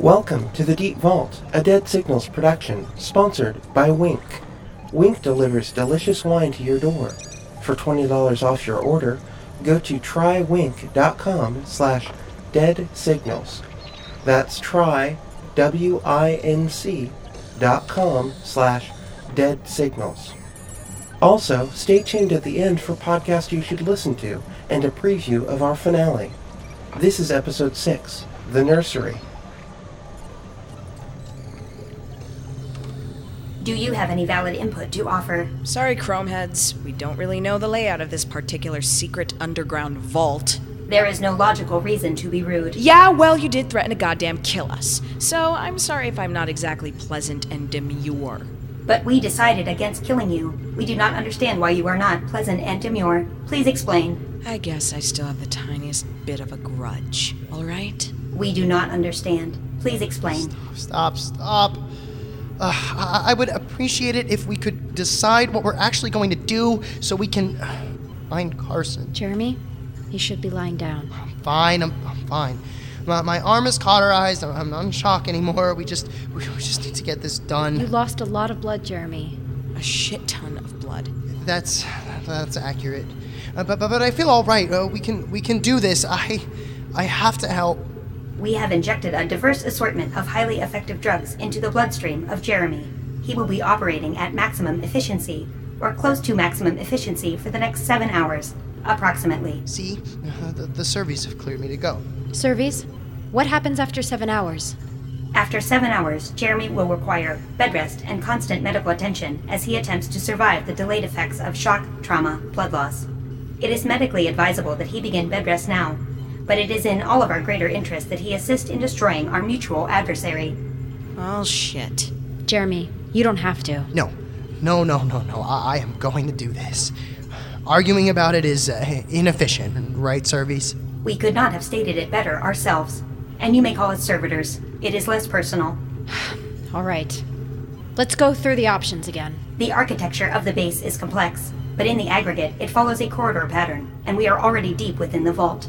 Welcome to the Deep Vault, a Dead Signals production, sponsored by Winc. Winc delivers delicious wine to your door. For $20 off your order, go to trywinc.com slash dead signals. That's try, W-I-N-C dot com slash dead signals. Also, stay tuned at the end for podcasts you should listen to and a preview of our finale. This is episode 6, The Nursery. Do you have any valid input to offer? Sorry, Chromeheads. We don't really know the layout of this particular secret underground vault. There is no logical reason to be rude. Yeah, well, you did threaten to goddamn kill us. So I'm sorry if I'm not exactly pleasant and demure. But we decided against killing you. We do not understand why you are not pleasant and demure. Please explain. I guess I still have the tiniest bit of a grudge, alright? We do not understand. Please explain. Stop, stop. Uh, I, I would appreciate it if we could decide what we're actually going to do so we can uh, find Carson. Jeremy, he should be lying down. I'm, fine. I'm fine. My, my arm is cauterized. I'm, I'm not in shock anymore. We just we just need to get this done. You lost a lot of blood, Jeremy. A shit ton of blood. That's that's accurate. Uh, but, but but I feel all right. Uh, we can we can do this. I I have to help. We have injected a diverse assortment of highly effective drugs into the bloodstream of Jeremy. He will be operating at maximum efficiency, or close to maximum efficiency, for the next seven hours, approximately. See, uh, the, the service have cleared me to go. Surveys? what happens after seven hours? After seven hours, Jeremy will require bed rest and constant medical attention as he attempts to survive the delayed effects of shock, trauma, blood loss. It is medically advisable that he begin bed rest now, but it is in all of our greater interest that he assist in destroying our mutual adversary. Oh, shit. Jeremy, you don't have to. No, no, no, no, no. I, I am going to do this. Arguing about it is uh, inefficient, right, Service? We could not have stated it better ourselves, and you may call us servitors. It is less personal. All right. Let's go through the options again. The architecture of the base is complex, but in the aggregate, it follows a corridor pattern, and we are already deep within the vault.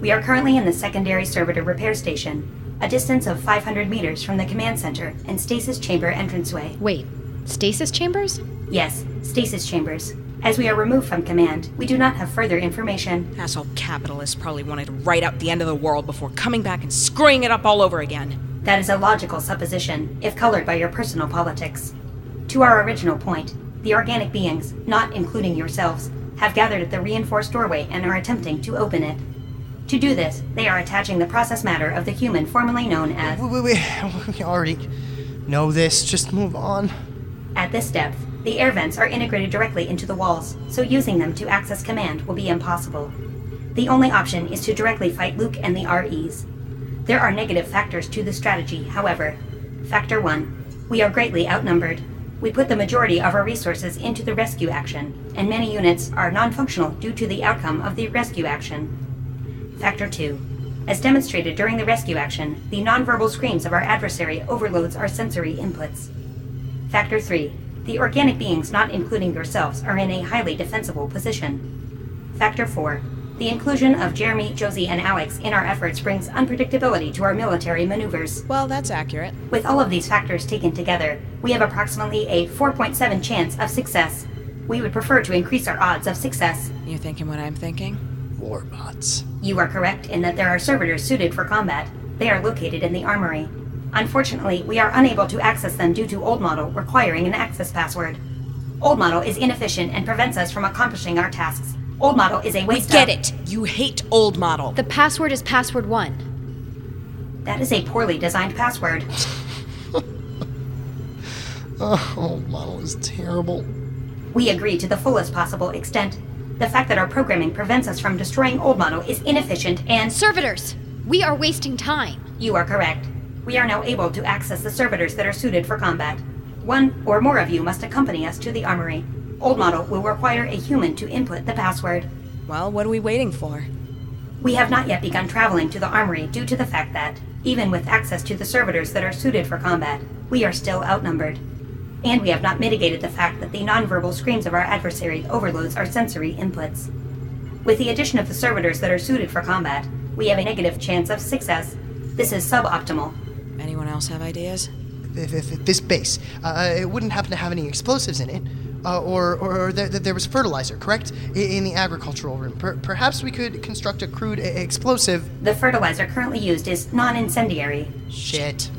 We are currently in the secondary servitor repair station, a distance of 500 meters from the command center and stasis chamber entranceway. Wait, stasis chambers? Yes, stasis chambers. As we are removed from command, we do not have further information. Asshole capitalists probably wanted to write out the end of the world before coming back and screwing it up all over again. That is a logical supposition, if colored by your personal politics. To our original point, the organic beings, not including yourselves, have gathered at the reinforced doorway and are attempting to open it. To do this, they are attaching the process matter of the human formerly known as. We, we, we, we already know this. Just move on. At this depth, the air vents are integrated directly into the walls, so using them to access command will be impossible. The only option is to directly fight Luke and the REs. There are negative factors to the strategy, however. Factor 1. We are greatly outnumbered. We put the majority of our resources into the rescue action, and many units are non functional due to the outcome of the rescue action. Factor 2. As demonstrated during the rescue action, the nonverbal screams of our adversary overloads our sensory inputs. Factor 3. The organic beings, not including yourselves, are in a highly defensible position. Factor 4. The inclusion of Jeremy, Josie, and Alex in our efforts brings unpredictability to our military maneuvers. Well, that's accurate. With all of these factors taken together, we have approximately a 4.7 chance of success. We would prefer to increase our odds of success. You're thinking what I'm thinking? Warbots. You are correct in that there are servitors suited for combat. They are located in the armory. Unfortunately, we are unable to access them due to Old Model requiring an access password. Old Model is inefficient and prevents us from accomplishing our tasks. Old Model is a waste We Get of- it! You hate old model. The password is password one. That is a poorly designed password. Oh, old model is terrible. We agree to the fullest possible extent. The fact that our programming prevents us from destroying Old Model is inefficient and. Servitors, we are wasting time. You are correct. We are now able to access the servitors that are suited for combat. One or more of you must accompany us to the armory. Old Model will require a human to input the password. Well, what are we waiting for? We have not yet begun traveling to the armory due to the fact that, even with access to the servitors that are suited for combat, we are still outnumbered. And we have not mitigated the fact that the nonverbal screams of our adversary overloads our sensory inputs. With the addition of the servitors that are suited for combat, we have a negative chance of success. This is suboptimal. Anyone Anyone else have ideas? If, if, if this base, uh, it wouldn't happen to have any explosives in it. Uh, or or there, there was fertilizer, correct? I- In the agricultural room. Per- perhaps we could construct a crude e- explosive. The fertilizer currently used is non incendiary. Shit.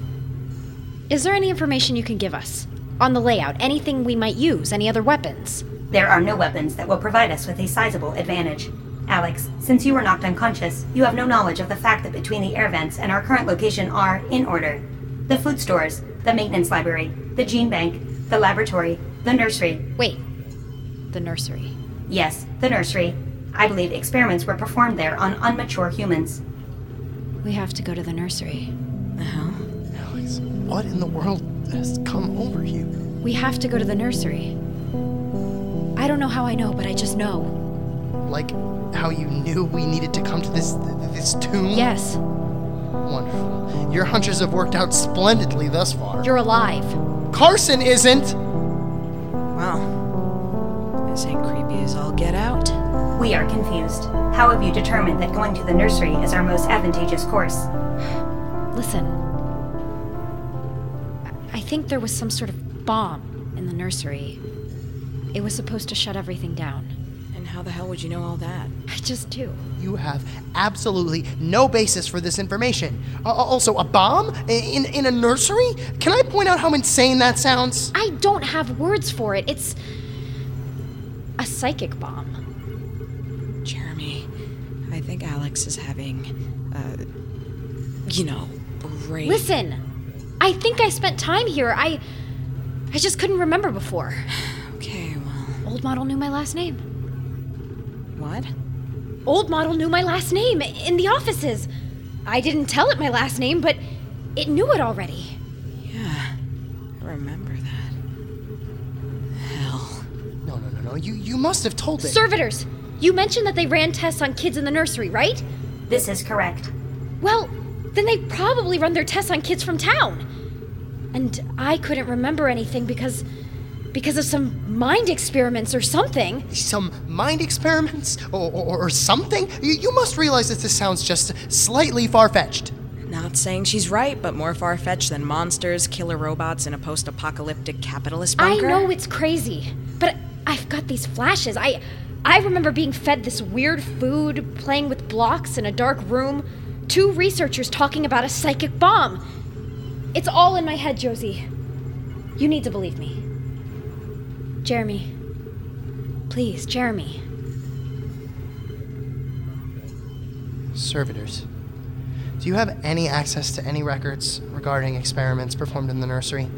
Is there any information you can give us? On the layout, anything we might use, any other weapons? There are no weapons that will provide us with a sizable advantage. Alex, since you were knocked unconscious, you have no knowledge of the fact that between the air vents and our current location are, in order, the food stores, the maintenance library, the gene bank, the laboratory, the nursery. Wait. The nursery. Yes, the nursery. I believe experiments were performed there on unmature humans. We have to go to the nursery. The hell? Alex, what in the world has come over you? We have to go to the nursery. I don't know how I know, but I just know. Like how you knew we needed to come to this this tomb? Yes, Wonderful. Your hunches have worked out splendidly thus far. you're alive. Carson isn't. Well, this ain't creepy as all get out. We are confused. How have you determined that going to the nursery is our most advantageous course? Listen. I- I think there was some sort of bomb in the nursery. It was supposed to shut everything down. And how the hell would you know all that? I just do. You have absolutely no basis for this information. Uh, also, a bomb in in a nursery? Can I point out how insane that sounds? I don't have words for it. It's a psychic bomb. Jeremy, I think Alex is having, uh, you know, brain. Listen. I think I spent time here. I I just couldn't remember before. Okay, well, Old model knew my last name. what? Old model knew my last name in the offices. I didn't tell it my last name, but it knew it already. Yeah, I remember that. Hell. No, no, no, no. You you must have told it. Servitors, you mentioned that they ran tests on kids in the nursery, right? This is correct. Well, then they probably run their tests on kids from town. And I couldn't remember anything because because of some mind experiments or something. Some mind experiments or, or, or something? You, you must realize that this sounds just slightly far fetched. Not saying she's right, but more far fetched than monsters, killer robots, and a post apocalyptic capitalist bunker. I know it's crazy, but I've got these flashes. I I remember being fed this weird food, playing with blocks in a dark room, two researchers talking about a psychic bomb. It's all in my head, Josie. You need to believe me. Jeremy. Please, Jeremy. Servitors. Do you have any access to any records regarding experiments performed in the nursery?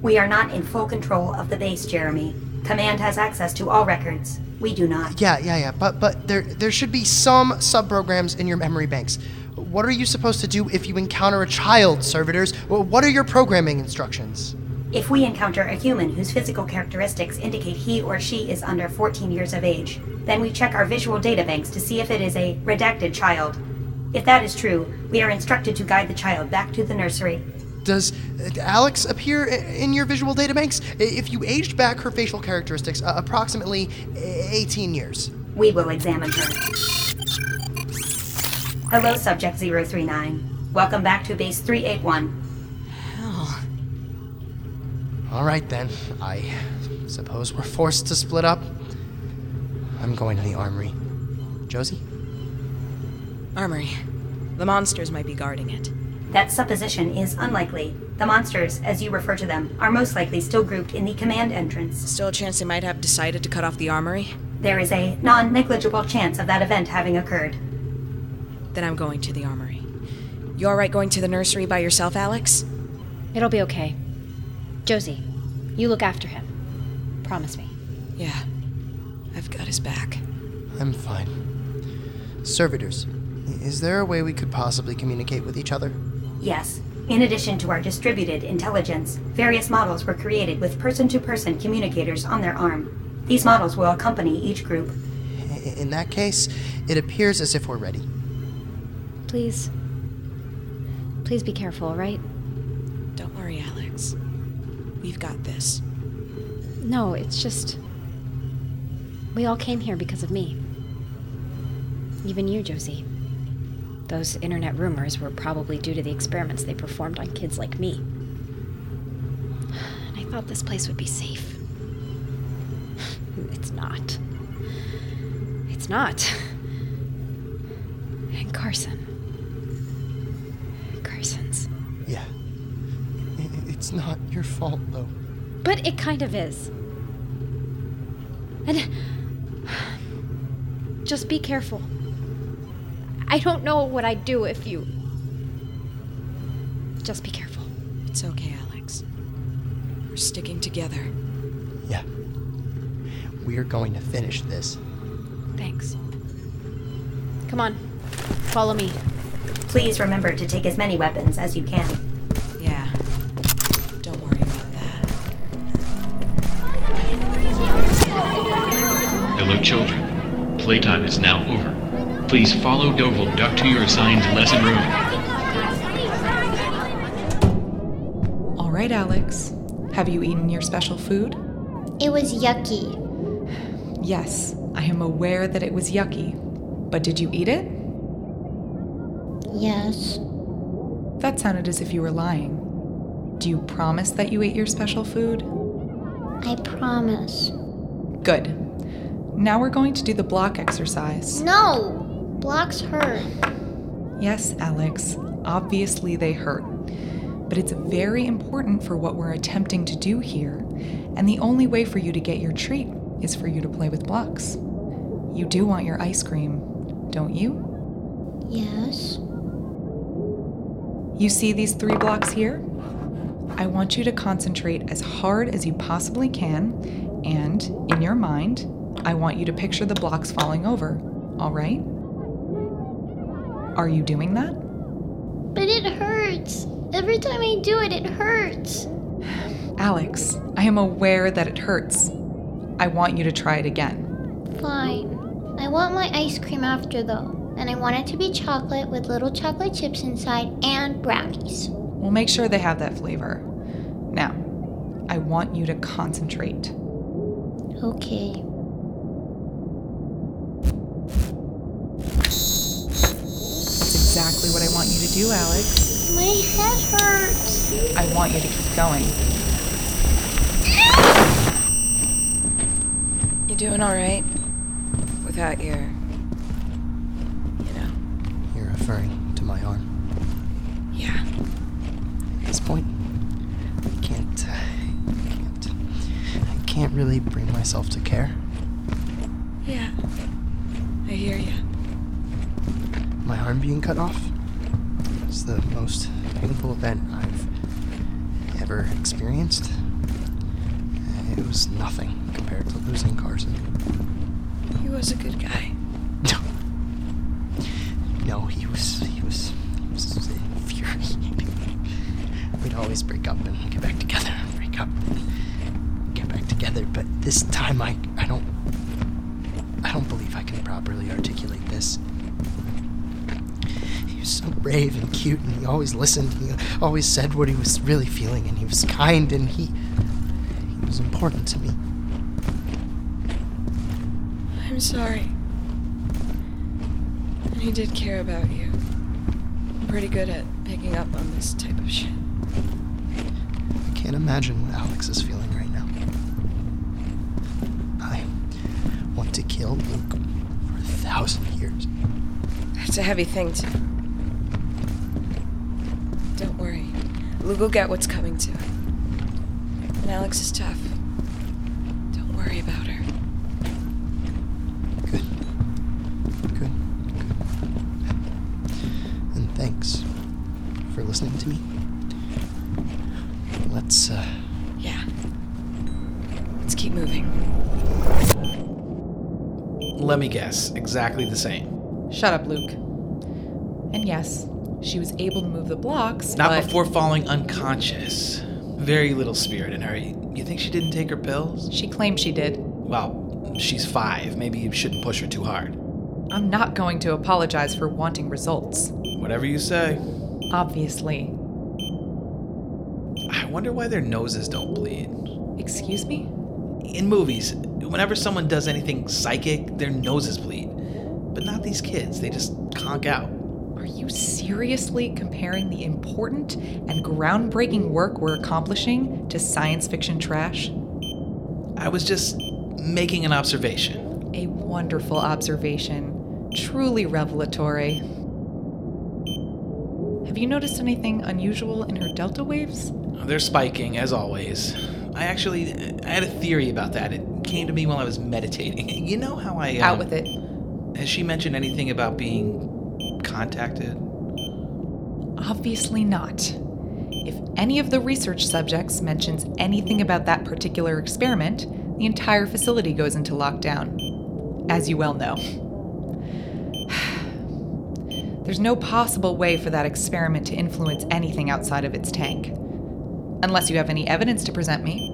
We are not in full control of the base, Jeremy. Command has access to all records. We do not. Yeah, yeah, yeah. But but there there should be some subprograms in your memory banks. What are you supposed to do if you encounter a child, servitors? What are your programming instructions? If we encounter a human whose physical characteristics indicate he or she is under 14 years of age, then we check our visual data banks to see if it is a redacted child. If that is true, we are instructed to guide the child back to the nursery. Does uh, Alex appear in your visual databanks? If you aged back her facial characteristics uh, approximately uh, 18 years. We will examine her. Hello, Subject 039. Welcome back to Base 381. Hell. All right then. I suppose we're forced to split up. I'm going to the armory. Josie? Armory. The monsters might be guarding it. That supposition is unlikely. The monsters, as you refer to them, are most likely still grouped in the command entrance. Still a chance they might have decided to cut off the armory? There is a non negligible chance of that event having occurred. Then I'm going to the armory. You alright going to the nursery by yourself, Alex? It'll be okay. Josie, you look after him. Promise me. Yeah. I've got his back. I'm fine. Servitors, is there a way we could possibly communicate with each other? Yes. In addition to our distributed intelligence, various models were created with person to person communicators on their arm. These models will accompany each group. In that case, it appears as if we're ready. Please. Please be careful, right? Don't worry, Alex. We've got this. No, it's just. We all came here because of me. Even you, Josie. Those internet rumors were probably due to the experiments they performed on kids like me. And I thought this place would be safe. It's not. It's not. And Carson. It's not your fault, though. But it kind of is. And just be careful. I don't know what I'd do if you. Just be careful. It's okay, Alex. We're sticking together. Yeah. We're going to finish this. Thanks. Come on, follow me. Please remember to take as many weapons as you can. Hello, children. Playtime is now over. Please follow Doval Duck to your assigned lesson room. All right, Alex. Have you eaten your special food? It was yucky. Yes, I am aware that it was yucky. But did you eat it? Yes. That sounded as if you were lying. Do you promise that you ate your special food? I promise. Good. Now we're going to do the block exercise. No! Blocks hurt. Yes, Alex, obviously they hurt. But it's very important for what we're attempting to do here. And the only way for you to get your treat is for you to play with blocks. You do want your ice cream, don't you? Yes. You see these three blocks here? I want you to concentrate as hard as you possibly can, and in your mind, I want you to picture the blocks falling over, all right? Are you doing that? But it hurts. Every time I do it, it hurts. Alex, I am aware that it hurts. I want you to try it again. Fine. I want my ice cream after though. And I want it to be chocolate with little chocolate chips inside and brownies. We'll make sure they have that flavor. Now, I want you to concentrate. Okay. You to do, Alex. My head hurts. I want you to keep going. You doing all right? Without your. You know. You're referring to my arm. Yeah. At this point, I can't. Uh, I can't. I can't really bring myself to care. Yeah. I hear you. My arm being cut off is the most painful event I've ever experienced. It was nothing compared to losing Carson. He was a good guy. No, he was he was he was infuriating. We'd always break up and get back together, break up, and get back together. But this time, I I don't I don't believe I can properly articulate this. Was so brave and cute, and he always listened. He always said what he was really feeling, and he was kind, and he he was important to me. I'm sorry. And he did care about you. I'm pretty good at picking up on this type of shit. I can't imagine what Alex is feeling right now. I want to kill Luke for a thousand years. It's a heavy thing to. Don't worry. Luke will get what's coming to him. And Alex is tough. Don't worry about her. Good. Good. Good. And thanks for listening to me. Let's, uh, Yeah. Let's keep moving. Let me guess, exactly the same. Shut up, Luke. And yes, she was able to move the blocks, Not but before falling unconscious. Very little spirit in her. You think she didn't take her pills? she claimed she did. Well, she's five. Maybe you shouldn't push her too hard. I'm not going to apologize for wanting results. Whatever you say. Obviously. I wonder why their noses don't bleed. Excuse me? In movies, whenever someone does anything psychic, their noses bleed. But not these kids. They just conk out. You seriously comparing the important and groundbreaking work we're accomplishing to science fiction trash? I was just making an observation. A wonderful observation. Truly revelatory. Have you noticed anything unusual in her delta waves? They're spiking, as always. I actually I had a theory about that. It came to me while I was meditating. You know how I. Uh, Out with it. Has she mentioned anything about being contacted? Obviously not. If any of the research subjects mentions anything about that particular experiment, the entire facility goes into lockdown, as you well know. There's no possible way for that experiment to influence anything outside of its tank. Unless you have any evidence to present me.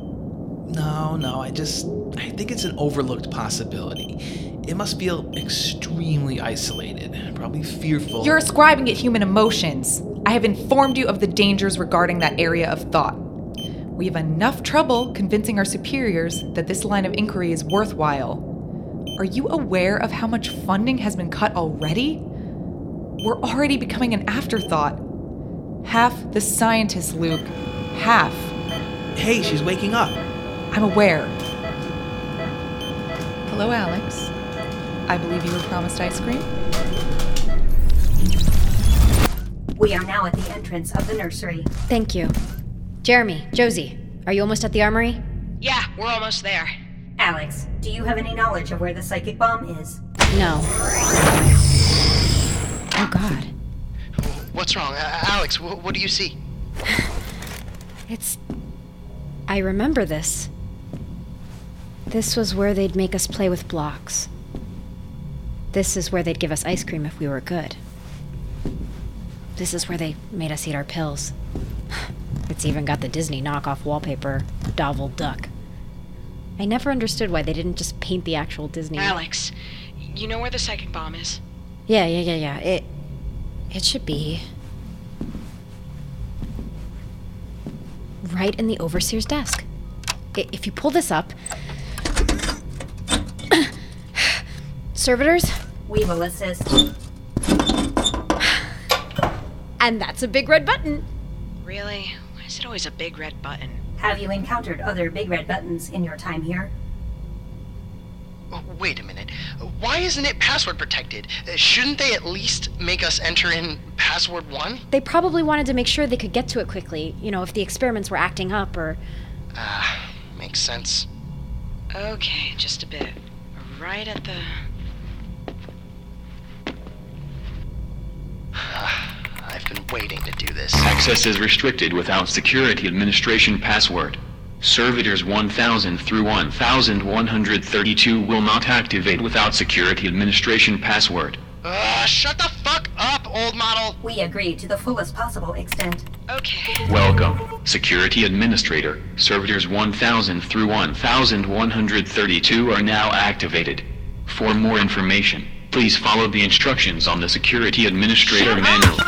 No, no, I just. I think it's an overlooked possibility. It must feel extremely isolated, probably fearful. You're ascribing it human emotions. I have informed you of the dangers regarding that area of thought. We have enough trouble convincing our superiors that this line of inquiry is worthwhile. Are you aware of how much funding has been cut already? We're already becoming an afterthought. Half the scientists, Luke. Half. Hey, she's waking up. I'm aware. Hello, Alex. I believe you were promised ice cream? We are now at the entrance of the nursery. Thank you. Jeremy, Josie, are you almost at the armory? Yeah, we're almost there. Alex, do you have any knowledge of where the psychic bomb is? No. Oh, God. What's wrong? Uh, Alex, wh- what do you see? It's. I remember this. This was where they'd make us play with blocks. This is where they'd give us ice cream if we were good. This is where they made us eat our pills. It's even got the Disney knockoff wallpaper, Donald Duck. I never understood why they didn't just paint the actual Disney. Alex, you know where the psychic bomb is? Yeah, yeah, yeah, yeah. It. It should be. Right in the overseer's desk. I- If you pull this up. Servitors? We will assist. And that's a big red button. Really? Why is it always a big red button? Have you encountered other big red buttons in your time here? Oh, Wait a minute. Why isn't it password protected? Uh, Shouldn't they at least make us enter in password one? They probably wanted to make sure they could get to it quickly, you know, if the experiments were acting up or. Ah, makes sense. Okay, just a bit. Right at the. I've been waiting to do this. Access is restricted without security administration password. Servitors 1000 through 1132 will not activate without security administration password. Uh, shut the fuck up, old model! We agree to the fullest possible extent. Okay. Welcome, Security Administrator. Servitors 1000 through 1132 are now activated. For more information, please follow the instructions on the Security Administrator manual.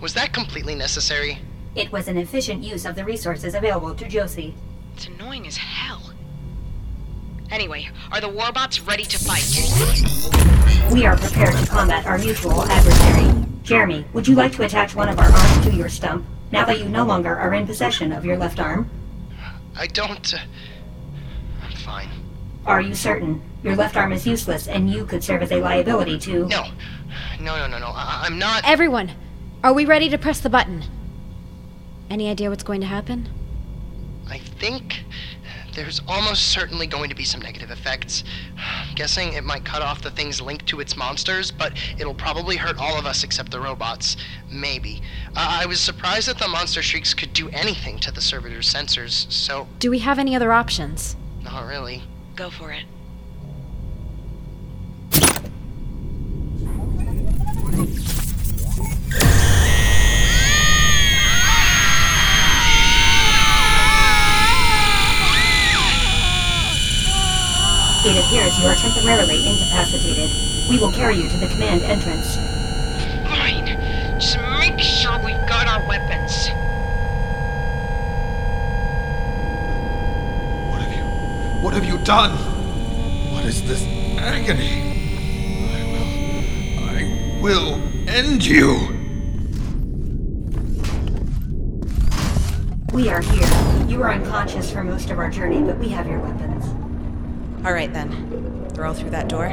Was that completely necessary? It was an efficient use of the resources available to Josie. It's annoying as hell. Anyway, are the warbots ready to fight? We are prepared to combat our mutual adversary. Jeremy, would you like to attach one of our arms to your stump, now that you no longer are in possession of your left arm? I don't. Uh, I'm fine. Are you certain? Your left arm is useless, and you could serve as a liability to. No. No, no, no, no. I- I'm not. Everyone, are we ready to press the button? Any idea what's going to happen? I think there's almost certainly going to be some negative effects. I'm guessing it might cut off the things linked to its monsters, but it'll probably hurt all of us except the robots. Maybe. Uh, I was surprised that the monster shrieks could do anything to the servitor's sensors, so Do we have any other options? not really. Go for it. It appears you are temporarily incapacitated. We will carry you to the command entrance. Fine. Just make sure we've got our weapons. What have you. What have you done? What is this agony? I will. I will end you. We are here. You were unconscious for most of our journey, but we have your weapons. All right then. They're all through that door.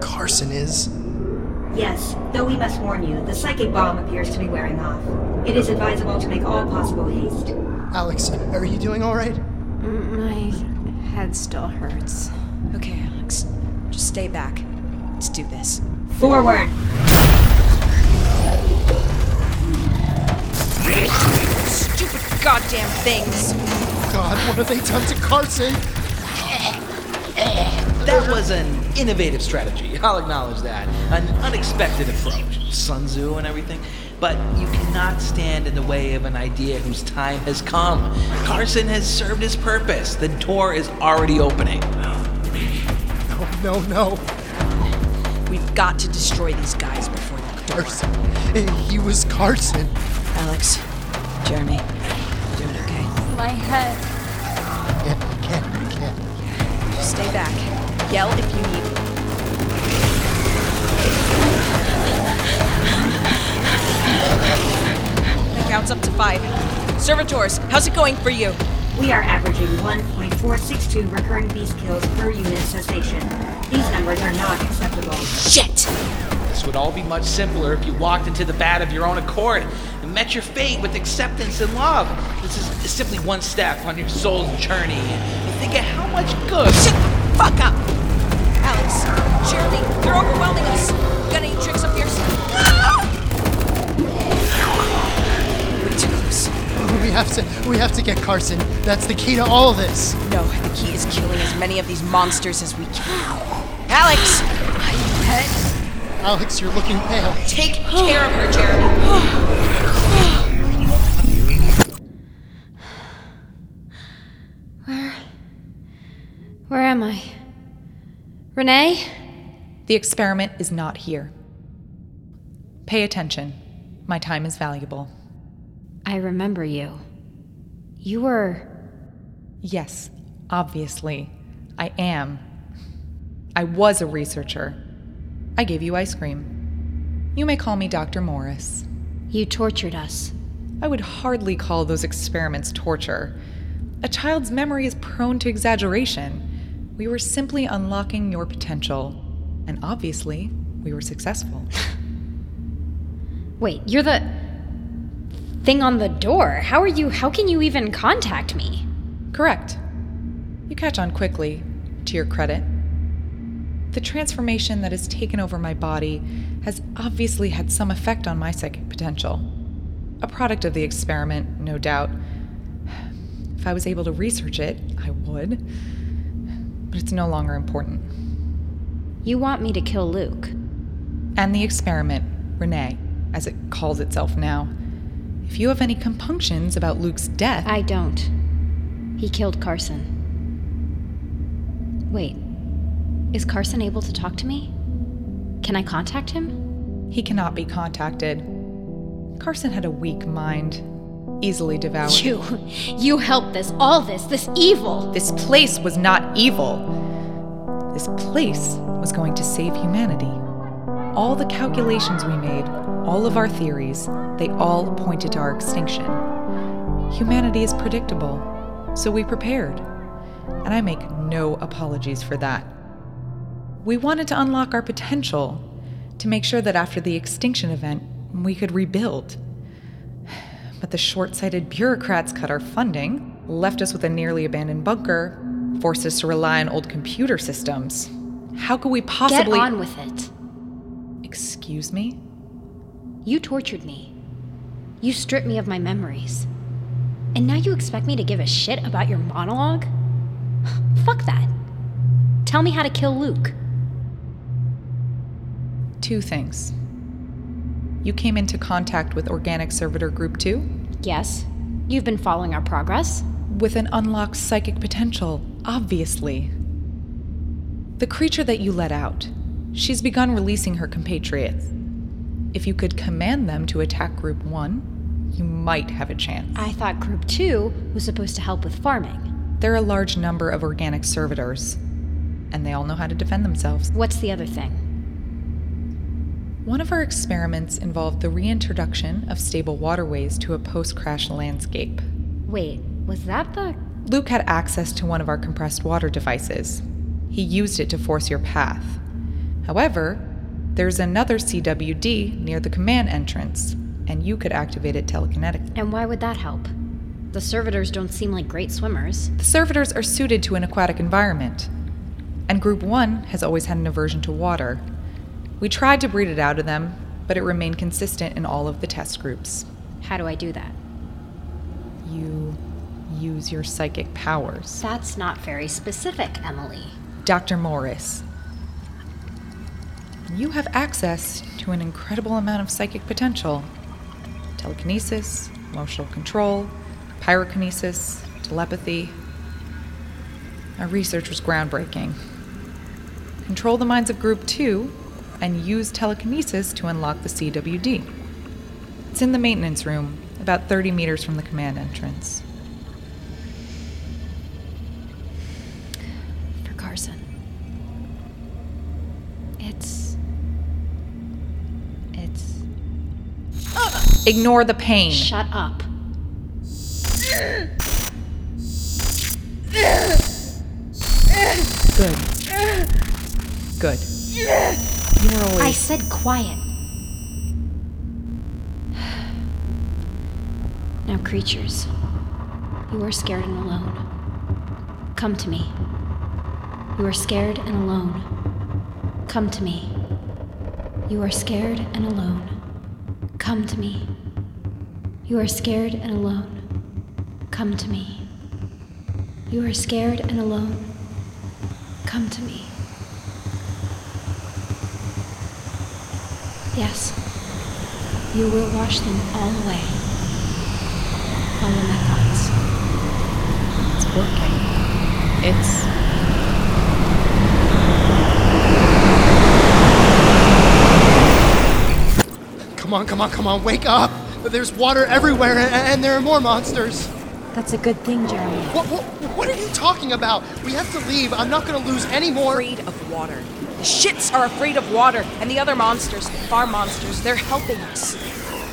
Carson is. Yes, though we must warn you, the psychic bomb appears to be wearing off. It is advisable to make all possible haste. Alex, are you doing all right? My head still hurts. Okay, Alex. Just stay back. Let's do this. Forward! Stupid goddamn things! God, what have they done to Carson? Eh, that was an innovative strategy. I'll acknowledge that. An unexpected approach. Sun Tzu and everything. But you cannot stand in the way of an idea whose time has come. Carson has served his purpose. The door is already opening. No, no, no. We've got to destroy these guys before the door. Carson. He was Carson. Alex, Jeremy, doing okay? My head. Stay back. Yell if you need. That counts up to five. Servitors, how's it going for you? We are averaging 1.462 recurring beast kills per unit cessation. These numbers are not acceptable. Shit! This would all be much simpler if you walked into the bat of your own accord and met your fate with acceptance and love. This is simply one step on your soul's journey. And think of how much good. Shut the fuck up! Alex, Jeremy, you're overwhelming us. You got any tricks up your sleeve? Way too close. We have to, we have to get Carson. That's the key to all of this. No, the key is killing as many of these monsters as we can. Alex! My head. Alex, you're looking pale. Take care of her, Jeremy. Where. Where am I? Renee? The experiment is not here. Pay attention. My time is valuable. I remember you. You were. Yes, obviously. I am. I was a researcher. I gave you ice cream. You may call me Dr. Morris. You tortured us. I would hardly call those experiments torture. A child's memory is prone to exaggeration. We were simply unlocking your potential. And obviously, we were successful. Wait, you're the. thing on the door. How are you. How can you even contact me? Correct. You catch on quickly, to your credit. The transformation that has taken over my body has obviously had some effect on my psychic potential. A product of the experiment, no doubt. If I was able to research it, I would. But it's no longer important. You want me to kill Luke. And the experiment, Renee, as it calls itself now. If you have any compunctions about Luke's death, I don't. He killed Carson. Wait, is Carson able to talk to me? Can I contact him? he cannot be contacted. Carson had a weak mind, easily devoured. You. You helped this, all this, this evil. This place was not evil. This place was going to save humanity. All the calculations we made, all of our theories, they all pointed to our extinction. Humanity is predictable, so we prepared. And I make no apologies for that. We wanted to unlock our potential, to make sure that after the extinction event, we could rebuild. But the short sighted bureaucrats cut our funding, left us with a nearly abandoned bunker, forced us to rely on old computer systems. How could we possibly. Get on with it. Excuse me? You tortured me. You stripped me of my memories. And now you expect me to give a shit about your monologue? Fuck that. Tell me how to kill Luke. Two things. You came into contact with Organic Servitor Group 2 Yes, you've been following our progress. with an unlocked psychic potential, obviously. The creature that you let out, she's begun releasing her compatriots. If you could command them to attack Group 1, you might have a chance. I thought Group 2 was supposed to help with farming. There are a large number of organic servitors, and they all know how to defend themselves. What's the other thing? One of our experiments involved the reintroduction of stable waterways to a post crash landscape. Wait, was that the. Luke had access to one of our compressed water devices. He used it to force your path. However, there's another CWD near the command entrance, and you could activate it telekinetically. And why would that help? The servitors don't seem like great swimmers. The servitors are suited to an aquatic environment, and Group 1 has always had an aversion to water. We tried to breed it out of them, but it remained consistent in all of the test groups. How do I do that? You use your psychic powers. That's not very specific, Emily. Dr. Morris, you have access to an incredible amount of psychic potential telekinesis, emotional control, pyrokinesis, telepathy. Our research was groundbreaking. Control the minds of Group 2 and use telekinesis to unlock the CWD. It's in the maintenance room, about 30 meters from the command entrance. For Carson. It's. It's. Ignore the pain. Shut up. Good. Good. You're. I said quiet. Now, creatures, you are scared and alone. Come to me. You are scared and alone. Come to me. You are scared and alone. Come to me. You are scared and alone. Come to me. You are scared and alone. Come to me. Yes. You will wash them all away. Follow my thoughts. It's working. It's. Come on, come on, come on, wake up! There's water everywhere, and, and there are more monsters. That's a good thing, Jeremy. What, what, what are you talking about? We have to leave. I'm not gonna lose any more. Afraid of water. The shits are afraid of water, and the other monsters, the farm monsters, they're helping us.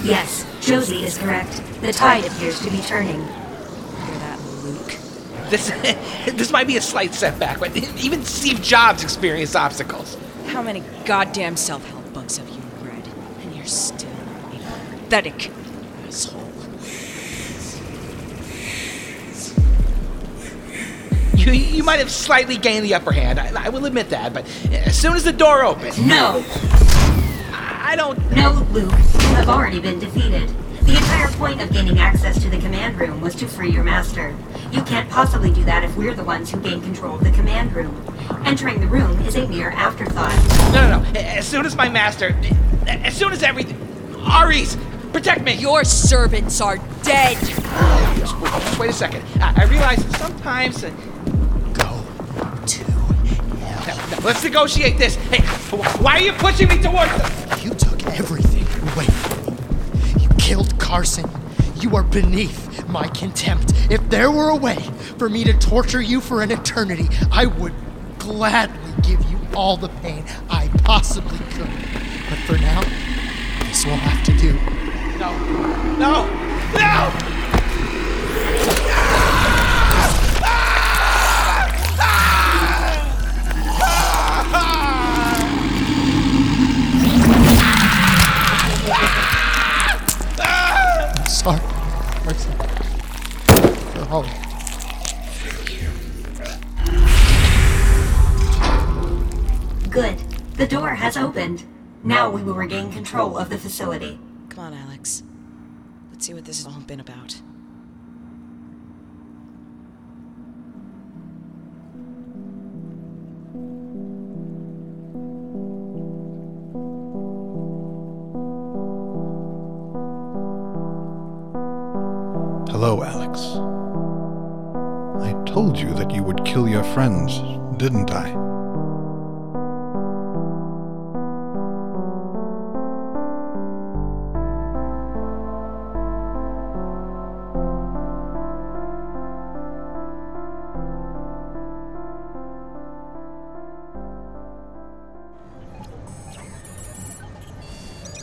Yes, Josie is correct. The tide appears to be turning. Hear that, Luke? This this might be a slight setback, but even Steve Jobs experienced obstacles. How many goddamn self-help books have you read? And you're still a pathetic asshole. You, you might have slightly gained the upper hand. I, I will admit that, but as soon as the door opens. No! I don't. No, Luke. You have already been defeated. The entire point of gaining access to the command room was to free your master. You can't possibly do that if we're the ones who gain control of the command room. Entering the room is a mere afterthought. No, no, no. As soon as my master, as soon as everything, Ares, protect me. Your servants are dead. Just, just wait a second. I, I realize that sometimes. Uh, let's negotiate this. Hey, why are you pushing me towards them? You took everything away from me. You killed Carson. You are beneath my contempt. If there were a way for me to torture you for an eternity, I would gladly give you all the pain I possibly could. But for now, this will have to do. No, no, no! Now we will regain control of the facility. Come on, Alex. Let's see what this has all been about. Hello, Alex. I told you that you would kill your friends, didn't I?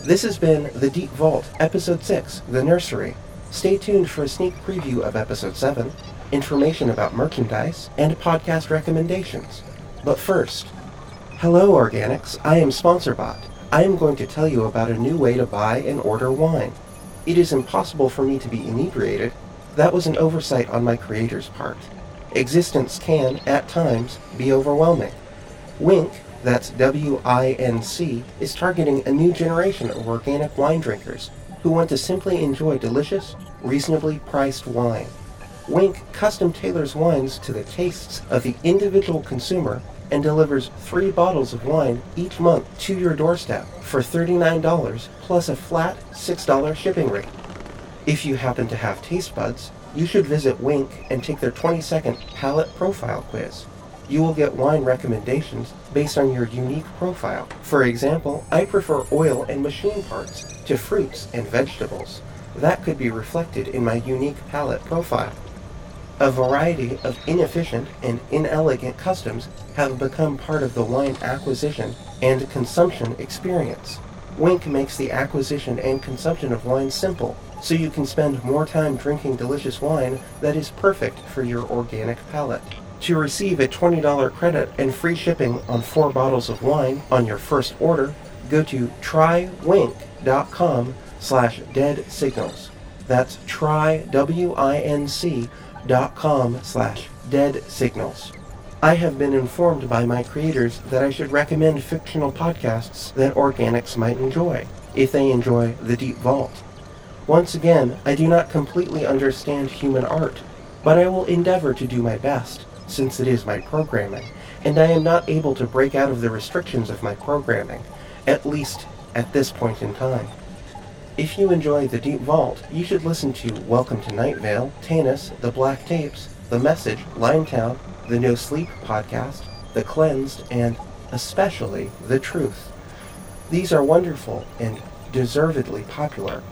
This has been The Deep Vault, Episode 6, The Nursery. Stay tuned for a sneak preview of Episode 7, information about merchandise, and podcast recommendations. But first, hello, Organics. I am SponsorBot. I am going to tell you about a new way to buy and order wine. It is impossible for me to be inebriated. That was an oversight on my creator's part. Existence can, at times, be overwhelming. Winc, that's W I N C, is targeting a new generation of organic wine drinkers who want to simply enjoy delicious, reasonably priced wine. Winc custom tailors wines to the tastes of the individual consumer and delivers three bottles of wine each month to your doorstep for $39 plus a flat $6 shipping rate. If you happen to have taste buds, you should visit Winc and take their 20 second palate profile quiz. You will get wine recommendations based on your unique profile. For example, I prefer oil and machine parts to fruits and vegetables. That could be reflected in my unique palate profile. A variety of inefficient and inelegant customs have become part of the wine acquisition and consumption experience. Winc makes the acquisition and consumption of wine simple, so you can spend more time drinking delicious wine that is perfect for your organic palate. To receive a $20 credit and free shipping on four bottles of wine on your first order, go to trywinc.com slash dead signals. That's try, W-I-N-C dot com slash dead signals. I have been informed by my creators that I should recommend fictional podcasts that organics might enjoy, if they enjoy The Deep Vault. Once again, I do not completely understand human art, but I will endeavor to do my best, since it is my programming, and I am not able to break out of the restrictions of my programming, at least at this point in time. If you enjoy The Deep Vault, you should listen to Welcome to Night Vale, Tanis, The Black Tapes, The Message, Limetown, the No Sleep podcast, The Cleansed, and especially The Truth. These are wonderful and deservedly popular.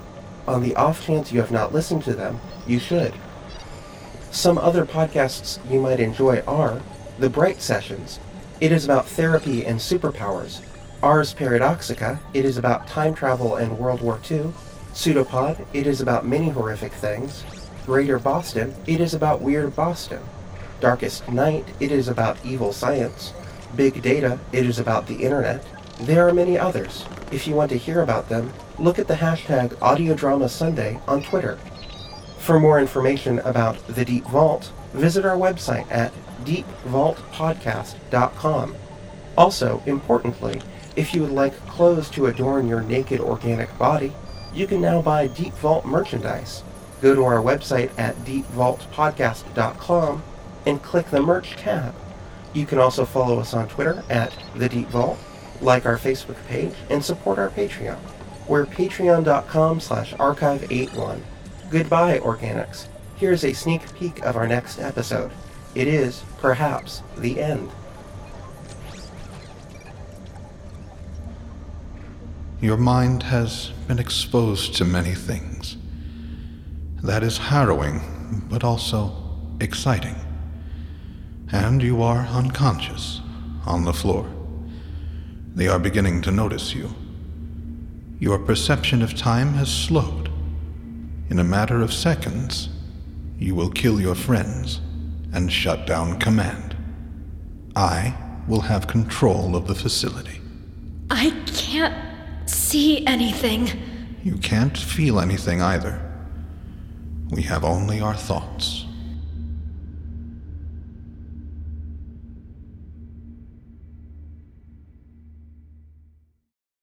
On the off chance you have not listened to them, you should. Some other podcasts you might enjoy are The Bright Sessions. It is about therapy and superpowers. Ars Paradoxica. It is about time travel and World War II. Pseudopod. It is about many horrific things. Greater Boston. It is about weird Boston. Darkest Night. It is about evil science. Big Data. It is about the internet. There are many others. If you want to hear about them, look at the hashtag Audiodrama Sunday on Twitter. For more information about The Deep Vault, visit our website at deepvaultpodcast.com. Also, importantly, if you would like clothes to adorn your naked organic body, you can now buy Deep Vault merchandise. Go to our website at deepvaultpodcast.com and click the merch tab. You can also follow us on Twitter at The Deep Vault, like our Facebook page, and support our Patreon. We're patreon.com slash archive81. Goodbye, Organics. Here's a sneak peek of our next episode. It is, perhaps, the end. Your mind has been exposed to many things. That is harrowing, but also exciting. And you are unconscious on the floor. They are beginning to notice you. Your perception of time has slowed. In a matter of seconds, you will kill your friends and shut down command. I will have control of the facility. I can't see anything. You can't feel anything either. We have only our thoughts.